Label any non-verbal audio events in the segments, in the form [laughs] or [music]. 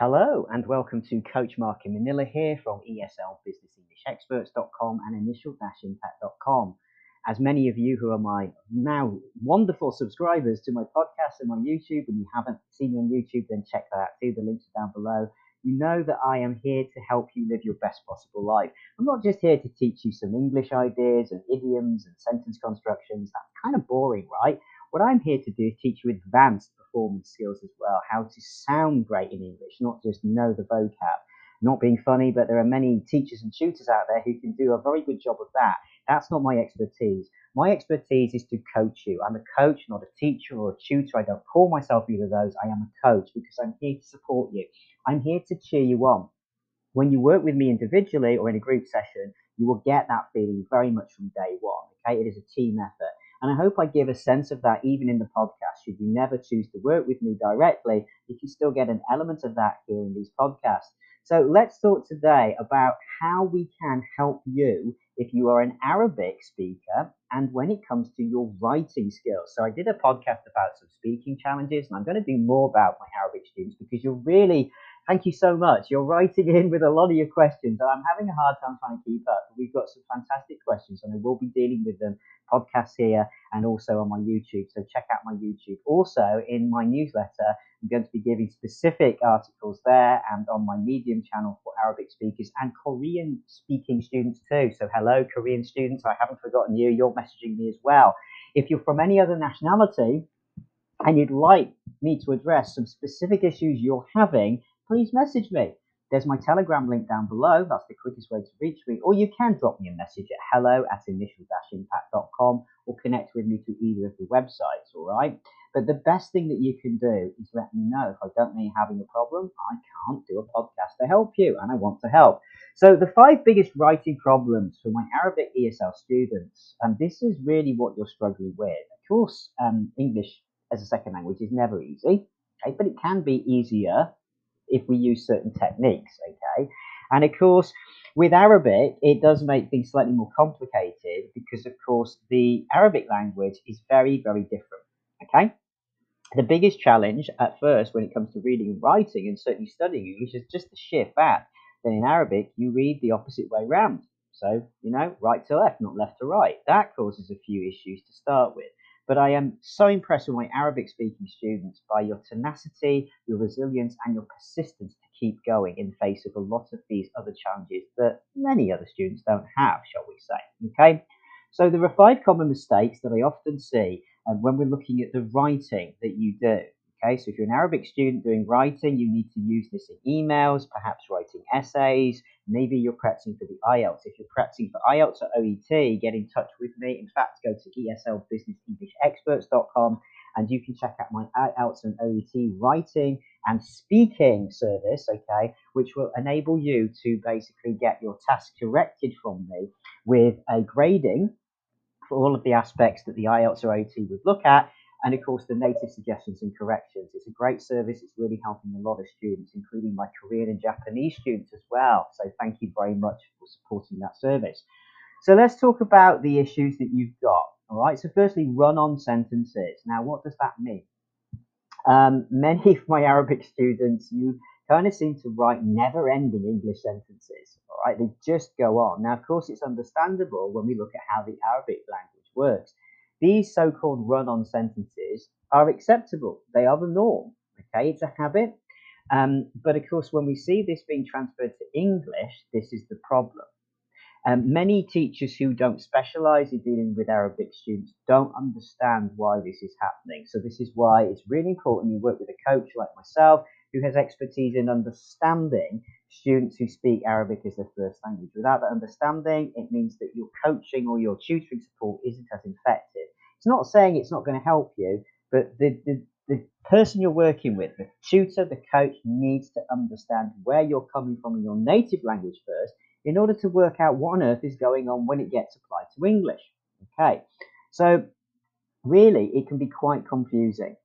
Hello and welcome to Coach Mark in Manila here from ESL Business English Experts.com and initial-impact.com. As many of you who are my now wonderful subscribers to my podcast and my YouTube, and you haven't seen me on YouTube, then check that out too. The links are down below. You know that I am here to help you live your best possible life. I'm not just here to teach you some English ideas and idioms and sentence constructions. That's kind of boring, right? What I'm here to do is teach you advanced performance skills as well, how to sound great in English, not just know the vocab. Not being funny, but there are many teachers and tutors out there who can do a very good job of that. That's not my expertise. My expertise is to coach you. I'm a coach, not a teacher or a tutor. I don't call myself either of those. I am a coach because I'm here to support you. I'm here to cheer you on. When you work with me individually or in a group session, you will get that feeling very much from day one. Okay, it is a team effort. And I hope I give a sense of that even in the podcast. Should you never choose to work with me directly, you can still get an element of that here in these podcasts. So let's talk today about how we can help you if you are an Arabic speaker and when it comes to your writing skills. So I did a podcast about some speaking challenges and I'm going to do more about my Arabic students because you're really Thank you so much. You're writing in with a lot of your questions, and I'm having a hard time trying to keep up. We've got some fantastic questions, and I will be dealing with them podcasts here and also on my YouTube. So check out my YouTube. Also, in my newsletter, I'm going to be giving specific articles there and on my Medium channel for Arabic speakers and Korean speaking students too. So hello, Korean students. I haven't forgotten you. You're messaging me as well. If you're from any other nationality and you'd like me to address some specific issues you're having, please message me. There's my Telegram link down below. That's the quickest way to reach me. Or you can drop me a message at hello at initial-impact.com or connect with me through either of the websites, all right? But the best thing that you can do is let me know. If I don't know you're having a problem, I can't do a podcast to help you, and I want to help. So the five biggest writing problems for my Arabic ESL students, and this is really what you're struggling with. Of course, um, English as a second language is never easy, okay, but it can be easier if we use certain techniques, okay? And of course, with Arabic, it does make things slightly more complicated because, of course, the Arabic language is very, very different, okay? The biggest challenge at first when it comes to reading and writing and certainly studying English is just the sheer fact that in Arabic you read the opposite way round. So, you know, right to left, not left to right. That causes a few issues to start with. But I am so impressed with my Arabic speaking students by your tenacity, your resilience, and your persistence to keep going in the face of a lot of these other challenges that many other students don't have, shall we say. Okay? So there are five common mistakes that I often see um, when we're looking at the writing that you do. Okay, so if you're an Arabic student doing writing, you need to use this in emails, perhaps writing essays. Maybe you're practicing for the IELTS. If you're practicing for IELTS or OET, get in touch with me. In fact, go to eslbusinessenglishexperts.com and you can check out my IELTS and OET writing and speaking service, okay, which will enable you to basically get your task corrected from me with a grading for all of the aspects that the IELTS or OET would look at and of course the native suggestions and corrections. It's a great service. It's really helping a lot of students, including my Korean and Japanese students as well. So thank you very much for supporting that service. So let's talk about the issues that you've got. All right. So firstly, run-on sentences. Now, what does that mean? Um, many of my Arabic students, you kind of seem to write never-ending English sentences. All right. They just go on. Now, of course, it's understandable when we look at how the Arabic language works these so-called run-on sentences are acceptable. They are the norm. Okay, it's a habit. Um, but of course, when we see this being transferred to English, this is the problem. Um, many teachers who don't specialize in dealing with Arabic students don't understand why this is happening. So this is why it's really important you work with a coach like myself who has expertise in understanding students who speak Arabic as their first language. Without that understanding, it means that your coaching or your tutoring support isn't as effective. It's not saying it's not going to help you, but the, the, the person you're working with, the tutor, the coach, needs to understand where you're coming from in your native language first in order to work out what on earth is going on when it gets applied to English. Okay, so really it can be quite confusing,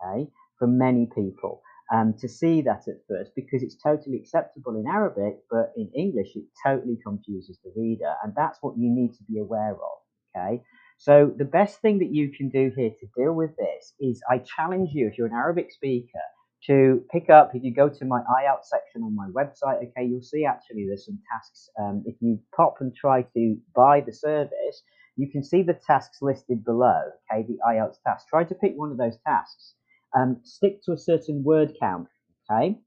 okay, for many people um, to see that at first because it's totally acceptable in Arabic, but in English it totally confuses the reader, and that's what you need to be aware of. Okay, so the best thing that you can do here to deal with this is I challenge you, if you're an Arabic speaker, to pick up, if you go to my IELTS section on my website, okay, you'll see actually there's some tasks. Um, if you pop and try to buy the service, you can see the tasks listed below, okay, the IELTS tasks. Try to pick one of those tasks. Um, stick to a certain word count, okay?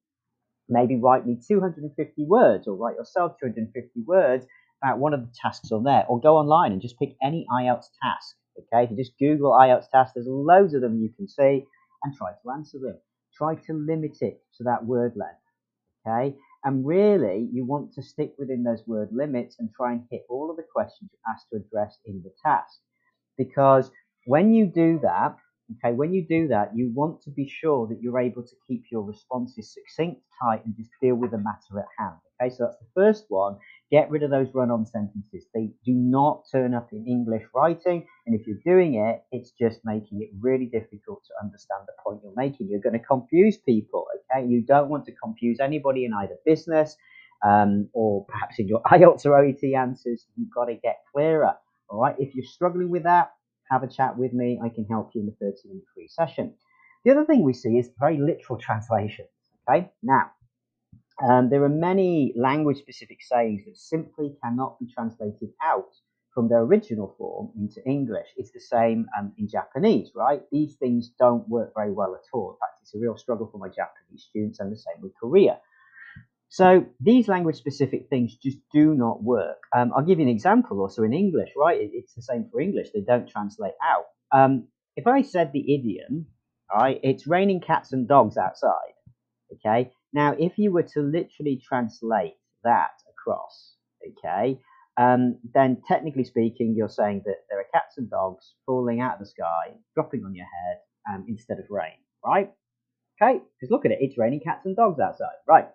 Maybe write me 250 words or write yourself 250 words about one of the tasks on there, or go online and just pick any IELTS task, okay? If you just Google IELTS tasks, there's loads of them you can see and try to answer them. Try to limit it to that word length, okay? And really, you want to stick within those word limits and try and hit all of the questions you're asked to address in the task. Because when you do that, okay, when you do that, you want to be sure that you're able to keep your responses succinct, tight, and just deal with the matter at hand. Okay, so that's the first one. Get rid of those run on sentences. They do not turn up in English writing, and if you're doing it, it's just making it really difficult to understand the point you're making. You're going to confuse people, okay? You don't want to confuse anybody in either business um, or perhaps in your [laughs] IELTS or OET answers. You've got to get clearer, all right? If you're struggling with that, have a chat with me. I can help you in the 30 minute free session. The other thing we see is very literal translations, okay? Now, um, there are many language specific sayings that simply cannot be translated out from their original form into English. It's the same um, in Japanese, right? These things don't work very well at all. In fact, it's a real struggle for my Japanese students and the same with Korea. So these language specific things just do not work. Um, I'll give you an example also in English, right? It, it's the same for English. They don't translate out. Um, if I said the idiom, right, it's raining cats and dogs outside, okay? Now, if you were to literally translate that across, okay, um, then technically speaking, you're saying that there are cats and dogs falling out of the sky, dropping on your head um, instead of rain, right? Okay, because look at it, it's raining cats and dogs outside, right?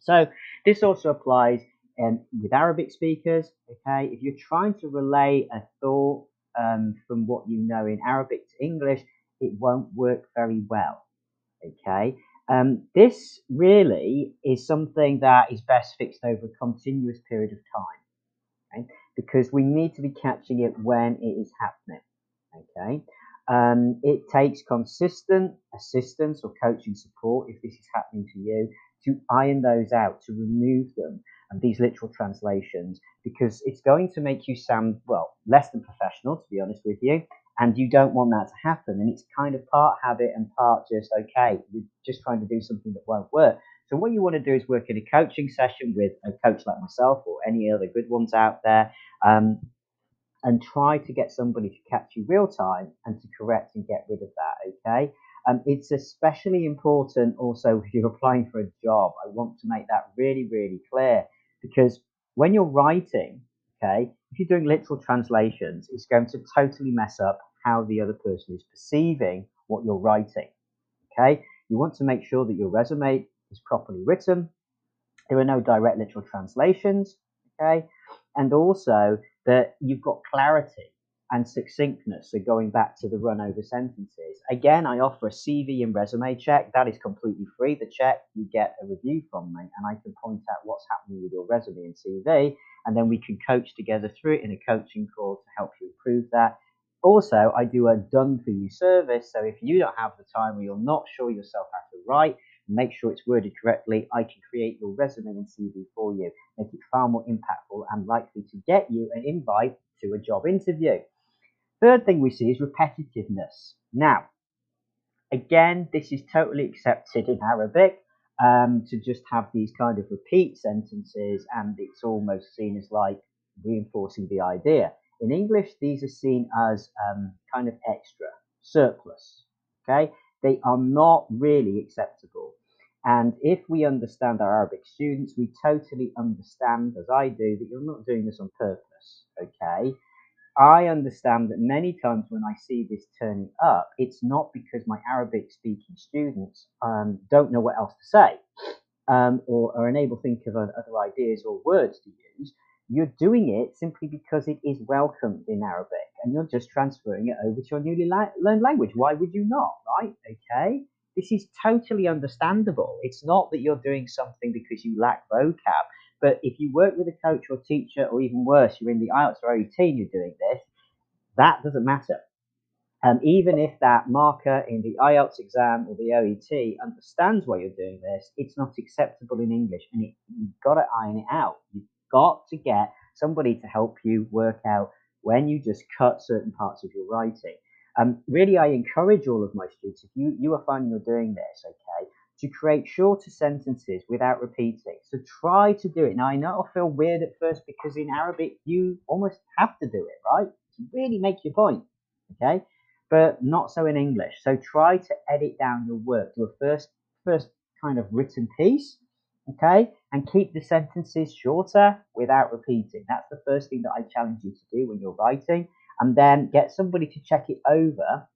So this also applies um, with Arabic speakers, okay? If you're trying to relay a thought um, from what you know in Arabic to English, it won't work very well, okay? Um, this really is something that is best fixed over a continuous period of time, okay? Because we need to be catching it when it is happening, okay? Um, it takes consistent assistance or coaching support if this is happening to you to iron those out, to remove them and these literal translations, because it's going to make you sound, well, less than professional, to be honest with you, and you don't want that to happen. And it's kind of part habit and part just okay. You're just trying to do something that won't work. So what you want to do is work in a coaching session with a coach like myself or any other good ones out there, um, and try to get somebody to catch you real time and to correct and get rid of that. Okay. Um, it's especially important also [laughs] if you're applying for a job. I want to make that really, really clear because when you're writing, okay, if you're doing literal translations, it's going to totally mess up how the other person is perceiving what you're writing. Okay, you want to make sure that your resume is properly written. There are no direct literal translations. Okay, and also that you've got clarity and succinctness. So going back to the run over sentences. Again, I offer a CV and resume check. That is completely free. The check, you get a review from me and I can point out what's happening with your resume and CV and then we can coach together through it in a coaching call to help you improve that. Also, I do a done for you service. So if you don't have the time or you're not sure yourself how to write, make sure it's worded correctly, I can create your resume and CV for you, make it far more impactful and likely to get you an invite to a job interview. Third thing we see is repetitiveness. Now, again, this is totally accepted in Arabic um, to just have these kind of repeat sentences, and it's almost seen as like reinforcing the idea. In English, these are seen as um, kind of extra, surplus. Okay, they are not really acceptable. And if we understand our Arabic students, we totally understand, as I do, that you're not doing this on purpose. Okay, I understand that many times when I see this turning up, it's not because my Arabic speaking students um, don't know what else to say um, or are unable to think of other ideas or words to use. You're doing it simply because it is welcomed in Arabic and you're just transferring it over to your newly la- learned language. Why would you not, right? Okay. This is totally understandable. It's not that you're doing something because you lack vocab but if you work with a coach or teacher, or even worse, you're in the IELTS or OET and you're doing this, that doesn't matter. um, even if that marker in the IELTS exam or the OET understands why you're doing this, it's not acceptable in English, and it, you've got to iron it out. You've got to get somebody to help you work out when you just cut certain parts of your writing. Um, really, I encourage all of my students, if you, you are finding you're doing this, okay, to create shorter sentences without repeating. So try to do it. Now, I know it'll feel weird at first because in Arabic, you almost have to do it, right? To really make your point, okay? But not so in English. So try to edit down your work to a first, first kind of written piece, okay? And keep the sentences shorter without repeating. That's the first thing that I challenge you to do when you're writing. And then get somebody to check it over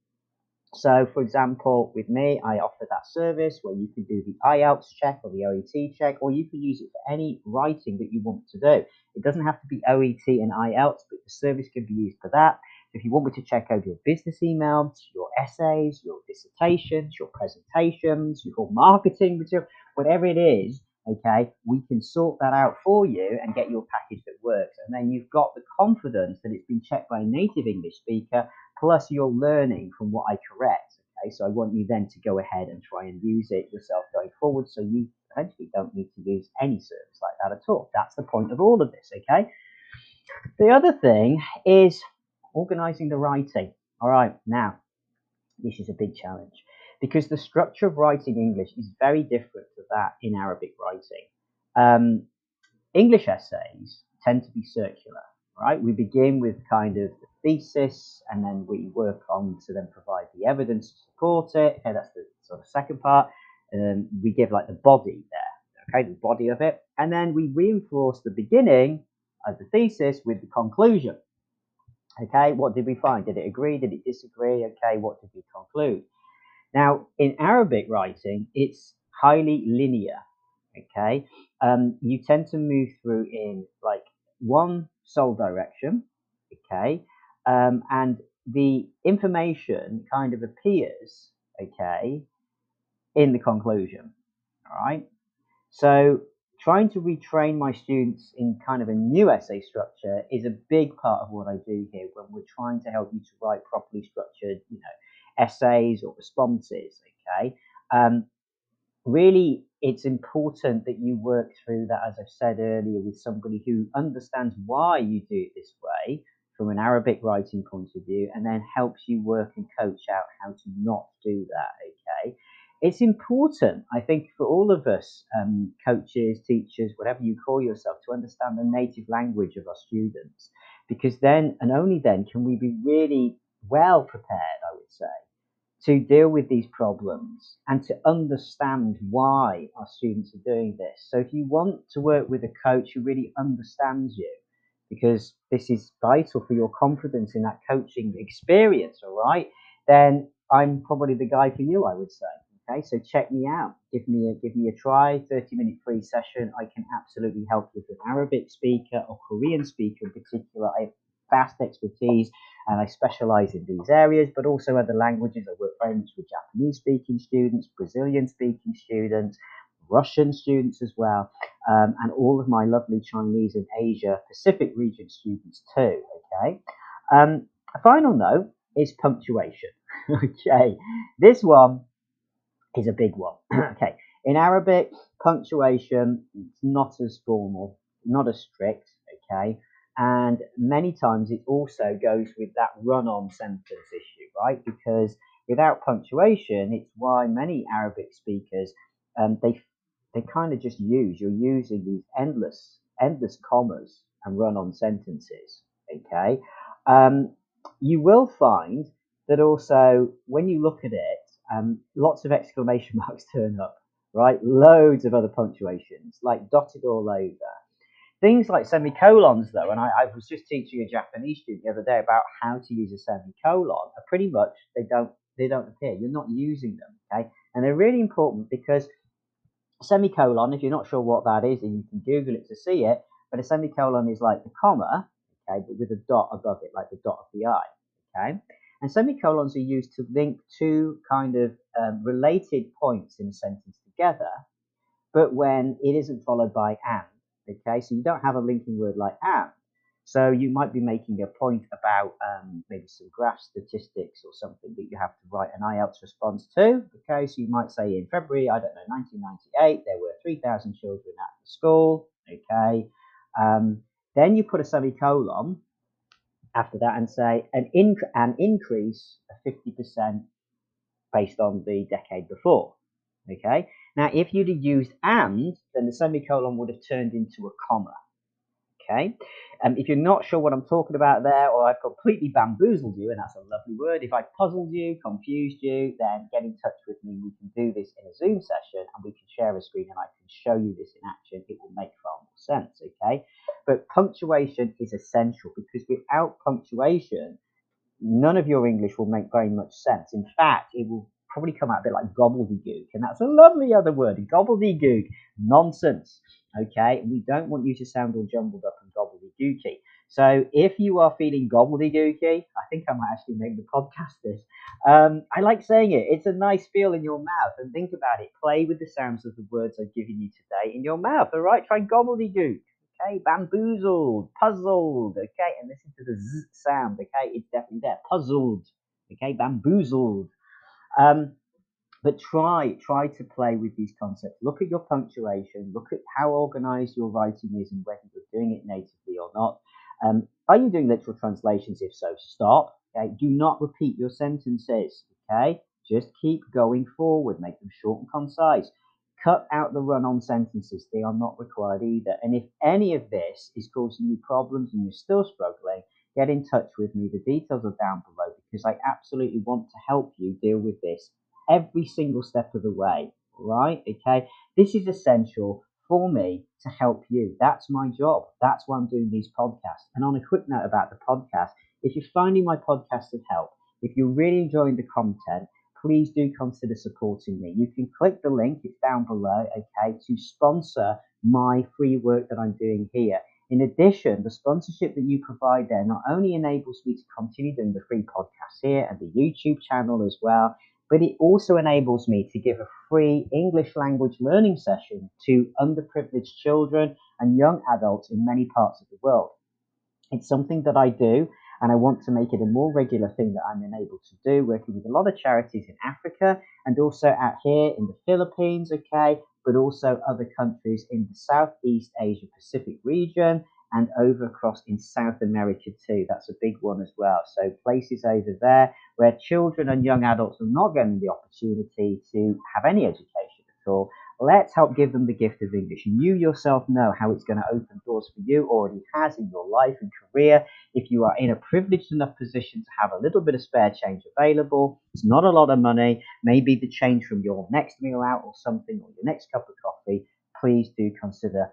so, for example, with me, I offer that service where you can do the IELTS check or the OET check, or you can use it for any writing that you want to do. It doesn't have to be OET and IELTS, but the service can be used for that. So if you want me to check over your business emails, your essays, your dissertations, your presentations, your marketing material, whatever it is, okay, we can sort that out for you and get your package that works. And then you've got the confidence that it's been checked by a native English speaker plus you're learning from what I correct. Okay, so I want you then to go ahead and try and use it yourself going forward so you eventually don't need to use any service like that at all. That's the point of all of this, okay? The other thing is organizing the writing. All right, now, this is a big challenge because the structure of writing English is very different to that in Arabic writing. Um, English essays tend to be circular right? We begin with kind of the thesis and then we work on to then provide the evidence to support it. Okay, that's the sort of second part. And we give like the body there, okay, the body of it. And then we reinforce the beginning of the thesis with the conclusion. Okay, what did we find? Did it agree? Did it disagree? Okay, what did we conclude? Now, in Arabic writing, it's highly linear. Okay, um, you tend to move through in like one sole direction, okay, um, and the information kind of appears, okay, in the conclusion, all right. So trying to retrain my students in kind of a new essay structure is a big part of what I do here when we're trying to help you to write properly structured, you know, essays or responses, okay. Um, really it's important that you work through that, as I've said earlier, with somebody who understands why you do it this way from an Arabic writing point of view, and then helps you work and coach out how to not do that. Okay. It's important, I think, for all of us, um, coaches, teachers, whatever you call yourself, to understand the native language of our students, because then and only then can we be really well prepared, I would say, to deal with these problems and to understand why our students are doing this. So if you want to work with a coach who really understands you, because this is vital for your confidence in that coaching experience, all right, then I'm probably the guy for you, I would say. Okay, so check me out. Give me a give me a try. 30 minute free session. I can absolutely help you with an Arabic speaker or Korean speaker in particular. I have vast expertise and I specialize in these areas, but also other languages. I work very much with Japanese speaking students, Brazilian speaking students, Russian students as well, um, and all of my lovely Chinese and Asia Pacific region students too. Okay. Um, a final note is punctuation. [laughs] okay. This one is a big one. [clears throat] okay. In Arabic, punctuation is not as formal, not as strict. Okay. And many times it also goes with that run on sentence issue, right? Because without punctuation, it's why many Arabic speakers um, they they kind of just use you're using these endless endless commas and run on sentences. Okay, um, you will find that also when you look at it, um, lots of exclamation [laughs] marks turn up, right? Loads of other punctuations, like dotted all over. Things like semicolons, though, and I, I, was just teaching a Japanese student the other day about how to use a semicolon. Are pretty much they don't they don't appear. You're not using them, okay? And they're really important because semicolon, if you're not sure what that is, and you can Google it to see it, but a semicolon is like the comma, okay, but with a dot above it, like the dot of the i, okay? And semicolons are used to link two kind of um, related points in a sentence together, but when it isn't followed by and, Okay, so you don't have a linking word like and. So you might be making a point about um, maybe some graph statistics or something that you have to write an IELTS response to. Okay, so you might say in February, I don't know, 1998, there were 3,000 children at the school. Okay, um, then you put a semicolon after that and say an, inc- an increase of 50% based on the decade before. Okay, now if you'd have used and, then the semicolon would have turned into a comma. Okay, um, if you're not sure what I'm talking about there, or I've completely bamboozled you, and that's a lovely word, if I puzzled you, confused you, then get in touch with me. We can do this in a Zoom session and we can share a screen and I can show you this in action. It will make far more sense, okay? But punctuation is essential because without punctuation, none of your English will make very much sense. In fact, it will probably come out a bit like gobbledygook, and that's a lovely other word, gobbledygook, nonsense. Okay, we don't want you to sound all jumbled up and gobbledygooky. So if you are feeling gobbledygooky, I think I might actually make the podcast this. Um, I like saying it. It's a nice feel in your mouth. And think about it. Play with the sounds of the words I've given you today in your mouth. All right, try gobbledygook. Okay, bamboozled, puzzled. Okay, and listen to the z sound. Okay, it's definitely there. Puzzled. Okay, bamboozled. Um, but try try to play with these concepts. Look at your punctuation. Look at how organized your writing is and whether you're doing it natively or not. Um, are you doing literal translations? If so, stop. Okay, do not repeat your sentences. Okay, just keep going forward. Make them short and concise. Cut out the run-on sentences. They are not required either. And if any of this is causing you problems and you're still struggling, get in touch with me. The details are down below because I absolutely want to help you deal with this every single step of the way, right? Okay, this is essential for me to help you. That's my job. That's why I'm doing these podcasts. And on a quick note about the podcast, if you're finding my podcast of help, if you're really enjoying the content, please do consider supporting me. You can click the link, it's down below, okay, to sponsor my free work that I'm doing here. In addition, the sponsorship that you provide there not only enables me to continue doing the free podcast here and the YouTube channel as well, but it also enables me to give a free English language learning session to underprivileged children and young adults in many parts of the world. It's something that I do, and I want to make it a more regular thing that I'm enabled to do, working with a lot of charities in Africa and also out here in the Philippines, okay, but also other countries in the Southeast Asia Pacific region and over across in South America too. That's a big one as well. So places over there where children and young adults are not getting the opportunity to have any education at all. Let's help give them the gift of English. You yourself know how it's going to open doors for you, already has in your life and career. If you are in a privileged enough position to have a little bit of spare change available, it's not a lot of money, maybe the change from your next meal out or something, or your next cup of coffee, please do consider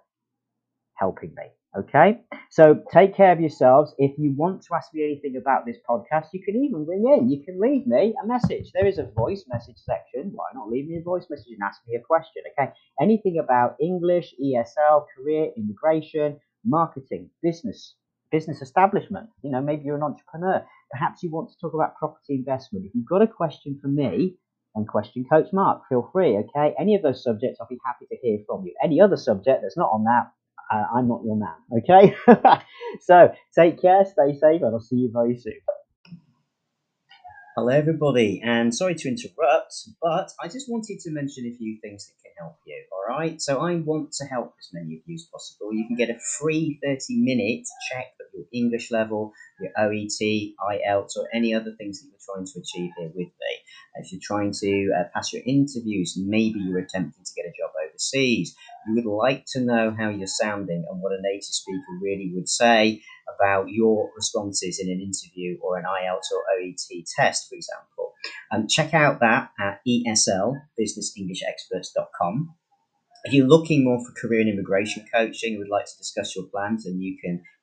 helping me. Okay, so take care of yourselves. If you want to ask me anything about this podcast, you can even ring in. You can leave me a message. There is a voice message section. Why not leave me a voice message and ask me a question? Okay, anything about English, ESL, career, immigration, marketing, business, business establishment. You know, maybe you're an entrepreneur. Perhaps you want to talk about property investment. If you've got a question for me, then question Coach Mark. Feel free. Okay, any of those subjects, I'll be happy to hear from you. Any other subject that's not on that I'm not your man. Okay? [laughs] so take care, stay safe, and I'll see you very soon. Hello, everybody, and sorry to interrupt, but I just wanted to mention a few things that can help you. All right, so I want to help as many of you as possible. You can get a free 30 minute check of your English level, your OET, IELTS, or any other things that you're trying to achieve here with me. If you're trying to uh, pass your interviews, maybe you're attempting to get a job overseas, you would like to know how you're sounding and what a native speaker really would say about your responses in an interview or an IELTS or OET test, for example. Um, check out that at ESL, businessenglishexperts.com. If you're looking more for career and immigration coaching and would like to discuss your plans, then you can